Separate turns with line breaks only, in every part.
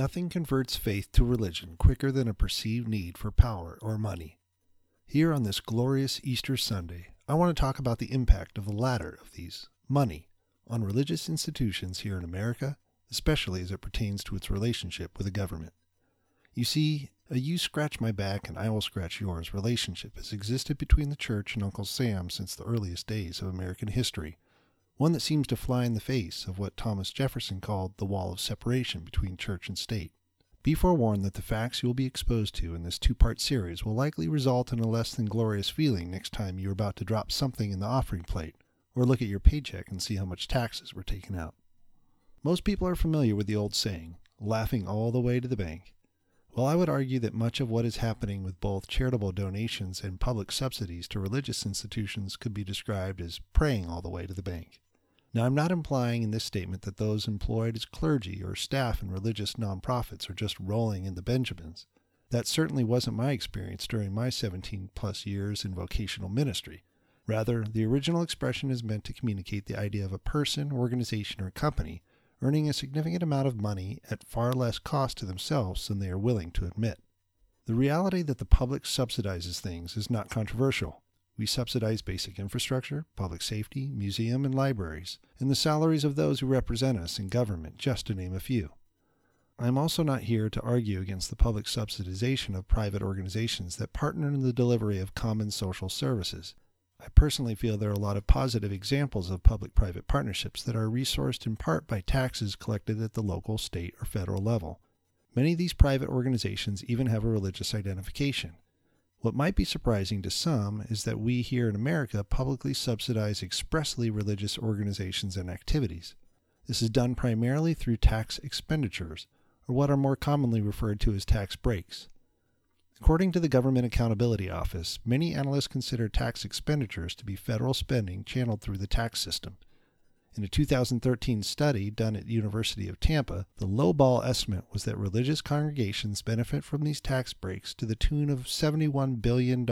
Nothing converts faith to religion quicker than a perceived need for power or money. Here on this glorious Easter Sunday, I want to talk about the impact of the latter of these, money, on religious institutions here in America, especially as it pertains to its relationship with the government. You see, a you scratch my back and I will scratch yours relationship has existed between the church and Uncle Sam since the earliest days of American history, one that seems to fly in the face of what Thomas Jefferson called the wall of separation between church and state. Be forewarned that the facts you will be exposed to in this two part series will likely result in a less than glorious feeling next time you are about to drop something in the offering plate or look at your paycheck and see how much taxes were taken out. Most people are familiar with the old saying, laughing all the way to the bank. Well, I would argue that much of what is happening with both charitable donations and public subsidies to religious institutions could be described as praying all the way to the bank. Now, I'm not implying in this statement that those employed as clergy or staff in religious nonprofits are just rolling in the Benjamins. That certainly wasn't my experience during my 17 plus years in vocational ministry. Rather, the original expression is meant to communicate the idea of a person, organization, or company earning a significant amount of money at far less cost to themselves than they are willing to admit. The reality that the public subsidizes things is not controversial. We subsidize basic infrastructure, public safety, museum and libraries, and the salaries of those who represent us in government, just to name a few. I am also not here to argue against the public subsidization of private organizations that partner in the delivery of common social services, I personally feel there are a lot of positive examples of public private partnerships that are resourced in part by taxes collected at the local, state, or federal level. Many of these private organizations even have a religious identification. What might be surprising to some is that we here in America publicly subsidize expressly religious organizations and activities. This is done primarily through tax expenditures, or what are more commonly referred to as tax breaks. According to the Government Accountability Office, many analysts consider tax expenditures to be federal spending channeled through the tax system. In a 2013 study done at University of Tampa, the lowball estimate was that religious congregations benefit from these tax breaks to the tune of $71 billion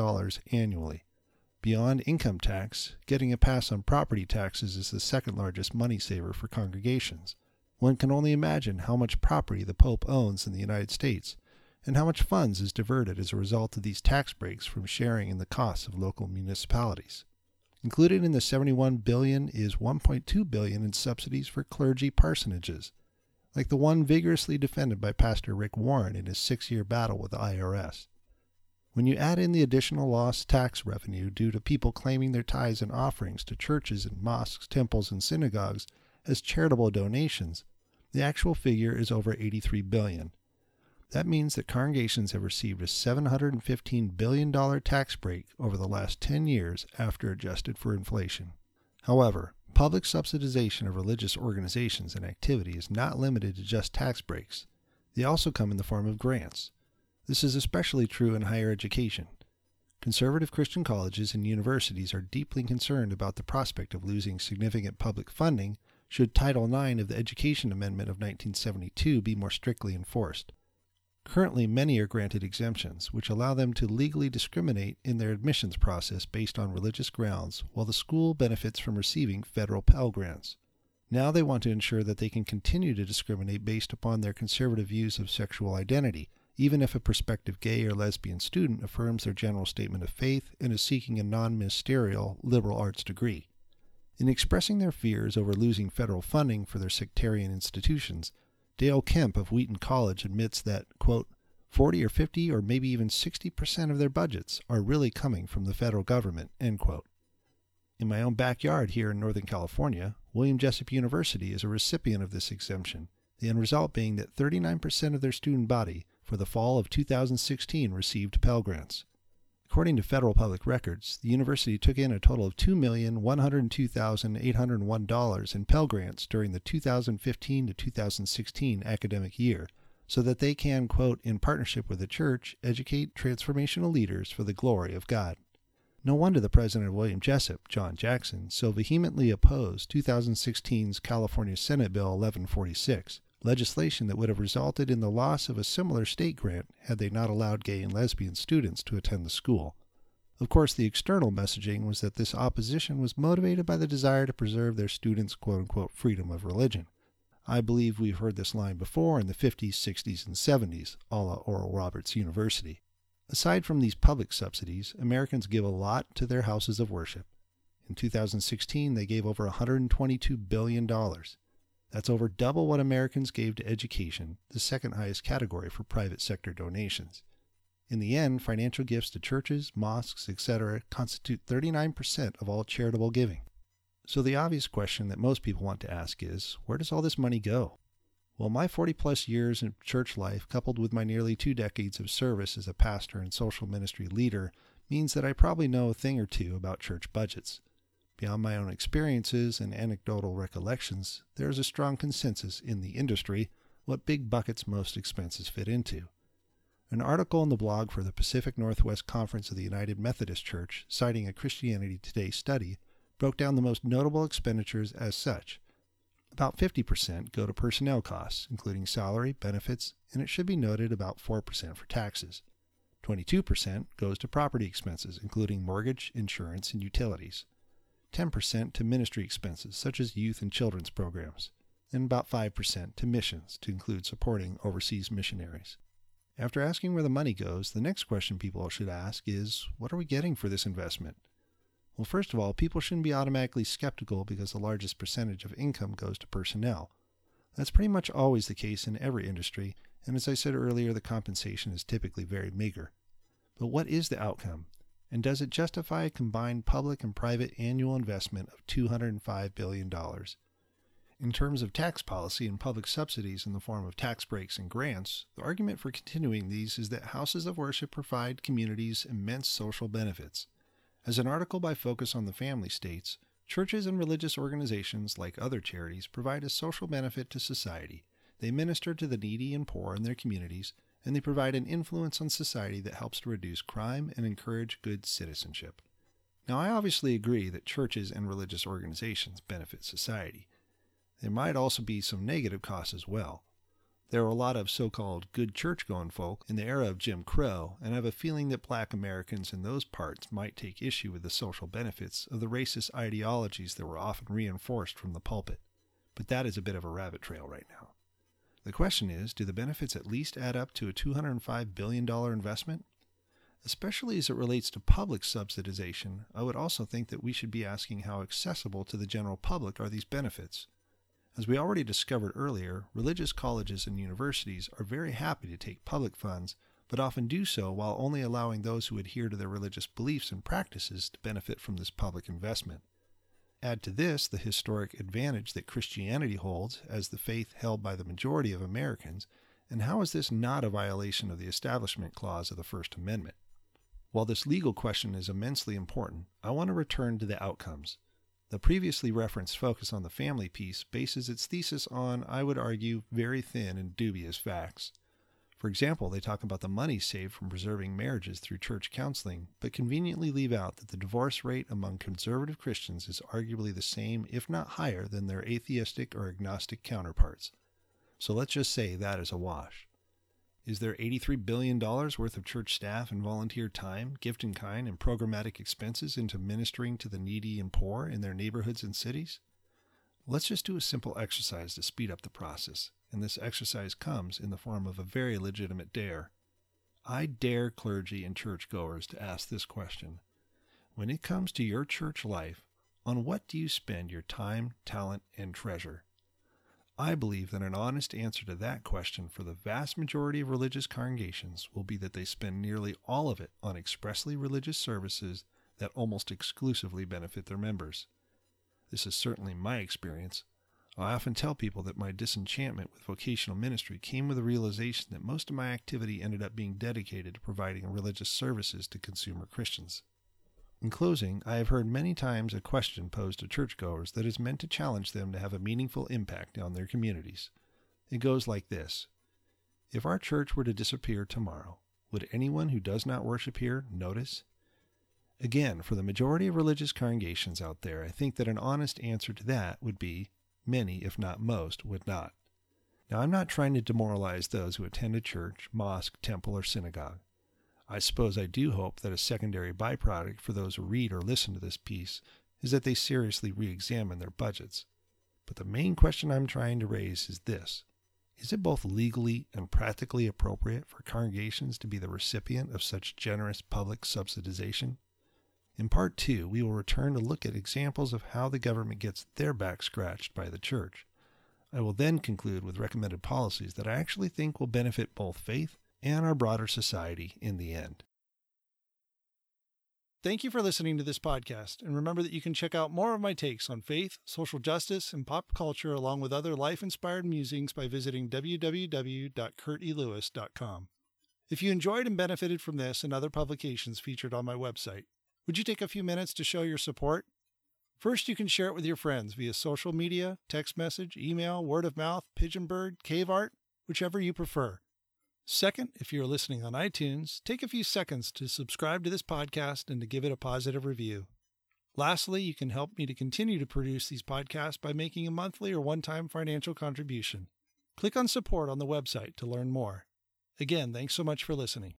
annually. Beyond income tax, getting a pass on property taxes is the second largest money saver for congregations. One can only imagine how much property the Pope owns in the United States and how much funds is diverted as a result of these tax breaks from sharing in the costs of local municipalities. Included in the 71 billion is 1.2 billion in subsidies for clergy parsonages, like the one vigorously defended by Pastor Rick Warren in his 6-year battle with the IRS. When you add in the additional lost tax revenue due to people claiming their tithes and offerings to churches and mosques, temples, and synagogues as charitable donations, the actual figure is over 83 billion, that means that congregations have received a $715 billion tax break over the last 10 years after adjusted for inflation. However, public subsidization of religious organizations and activity is not limited to just tax breaks. They also come in the form of grants. This is especially true in higher education. Conservative Christian colleges and universities are deeply concerned about the prospect of losing significant public funding should Title IX of the Education Amendment of 1972 be more strictly enforced. Currently, many are granted exemptions, which allow them to legally discriminate in their admissions process based on religious grounds, while the school benefits from receiving federal Pell Grants. Now they want to ensure that they can continue to discriminate based upon their conservative views of sexual identity, even if a prospective gay or lesbian student affirms their general statement of faith and is seeking a non ministerial liberal arts degree. In expressing their fears over losing federal funding for their sectarian institutions, Dale Kemp of Wheaton College admits that, quote, 40 or 50 or maybe even 60% of their budgets are really coming from the federal government, end quote. In my own backyard here in Northern California, William Jessup University is a recipient of this exemption, the end result being that 39% of their student body for the fall of 2016 received Pell Grants. According to federal public records, the university took in a total of $2,102,801 in Pell Grants during the 2015 to 2016 academic year so that they can, quote, in partnership with the church, educate transformational leaders for the glory of God. No wonder the president of William Jessup, John Jackson, so vehemently opposed 2016's California Senate Bill 1146, legislation that would have resulted in the loss of a similar state grant had they not allowed gay and lesbian students to attend the school. Of course, the external messaging was that this opposition was motivated by the desire to preserve their students' quote unquote freedom of religion. I believe we've heard this line before in the 50s, 60s, and 70s, a la Oral Roberts University. Aside from these public subsidies, Americans give a lot to their houses of worship. In 2016, they gave over $122 billion. That's over double what Americans gave to education, the second highest category for private sector donations. In the end, financial gifts to churches, mosques, etc., constitute 39% of all charitable giving. So the obvious question that most people want to ask is where does all this money go? Well, my 40 plus years in church life, coupled with my nearly two decades of service as a pastor and social ministry leader, means that I probably know a thing or two about church budgets. Beyond my own experiences and anecdotal recollections, there is a strong consensus in the industry what big buckets most expenses fit into. An article in the blog for the Pacific Northwest Conference of the United Methodist Church, citing a Christianity Today study, broke down the most notable expenditures as such. About 50% go to personnel costs, including salary, benefits, and it should be noted about 4% for taxes. 22% goes to property expenses, including mortgage, insurance, and utilities. 10% to ministry expenses, such as youth and children's programs, and about 5% to missions, to include supporting overseas missionaries. After asking where the money goes, the next question people should ask is what are we getting for this investment? Well, first of all, people shouldn't be automatically skeptical because the largest percentage of income goes to personnel. That's pretty much always the case in every industry, and as I said earlier, the compensation is typically very meager. But what is the outcome? And does it justify a combined public and private annual investment of $205 billion? In terms of tax policy and public subsidies in the form of tax breaks and grants, the argument for continuing these is that houses of worship provide communities immense social benefits. As an article by Focus on the Family states, churches and religious organizations, like other charities, provide a social benefit to society. They minister to the needy and poor in their communities, and they provide an influence on society that helps to reduce crime and encourage good citizenship. Now, I obviously agree that churches and religious organizations benefit society. There might also be some negative costs as well. There are a lot of so called good church going folk in the era of Jim Crow, and I have a feeling that black Americans in those parts might take issue with the social benefits of the racist ideologies that were often reinforced from the pulpit. But that is a bit of a rabbit trail right now. The question is do the benefits at least add up to a $205 billion investment? Especially as it relates to public subsidization, I would also think that we should be asking how accessible to the general public are these benefits. As we already discovered earlier, religious colleges and universities are very happy to take public funds, but often do so while only allowing those who adhere to their religious beliefs and practices to benefit from this public investment. Add to this the historic advantage that Christianity holds as the faith held by the majority of Americans, and how is this not a violation of the Establishment Clause of the First Amendment? While this legal question is immensely important, I want to return to the outcomes. The previously referenced focus on the family piece bases its thesis on, I would argue, very thin and dubious facts. For example, they talk about the money saved from preserving marriages through church counseling, but conveniently leave out that the divorce rate among conservative Christians is arguably the same, if not higher, than their atheistic or agnostic counterparts. So let's just say that is a wash. Is there $83 billion worth of church staff and volunteer time, gift in kind, and programmatic expenses into ministering to the needy and poor in their neighborhoods and cities? Let's just do a simple exercise to speed up the process, and this exercise comes in the form of a very legitimate dare. I dare clergy and churchgoers to ask this question When it comes to your church life, on what do you spend your time, talent, and treasure? I believe that an honest answer to that question for the vast majority of religious congregations will be that they spend nearly all of it on expressly religious services that almost exclusively benefit their members. This is certainly my experience. I often tell people that my disenchantment with vocational ministry came with the realization that most of my activity ended up being dedicated to providing religious services to consumer Christians. In closing, I have heard many times a question posed to churchgoers that is meant to challenge them to have a meaningful impact on their communities. It goes like this If our church were to disappear tomorrow, would anyone who does not worship here notice? Again, for the majority of religious congregations out there, I think that an honest answer to that would be many, if not most, would not. Now, I'm not trying to demoralize those who attend a church, mosque, temple, or synagogue. I suppose I do hope that a secondary byproduct for those who read or listen to this piece is that they seriously re examine their budgets. But the main question I'm trying to raise is this Is it both legally and practically appropriate for congregations to be the recipient of such generous public subsidization? In part two, we will return to look at examples of how the government gets their back scratched by the church. I will then conclude with recommended policies that I actually think will benefit both faith and our broader society in the end. Thank you for listening to this podcast, and remember that you can check out more of my takes on faith, social justice, and pop culture, along with other life inspired musings by visiting www.kurtelewis.com. If you enjoyed and benefited from this and other publications featured on my website, would you take a few minutes to show your support? First, you can share it with your friends via social media, text message, email, word of mouth, pigeon bird, cave art, whichever you prefer. Second, if you're listening on iTunes, take a few seconds to subscribe to this podcast and to give it a positive review. Lastly, you can help me to continue to produce these podcasts by making a monthly or one time financial contribution. Click on support on the website to learn more. Again, thanks so much for listening.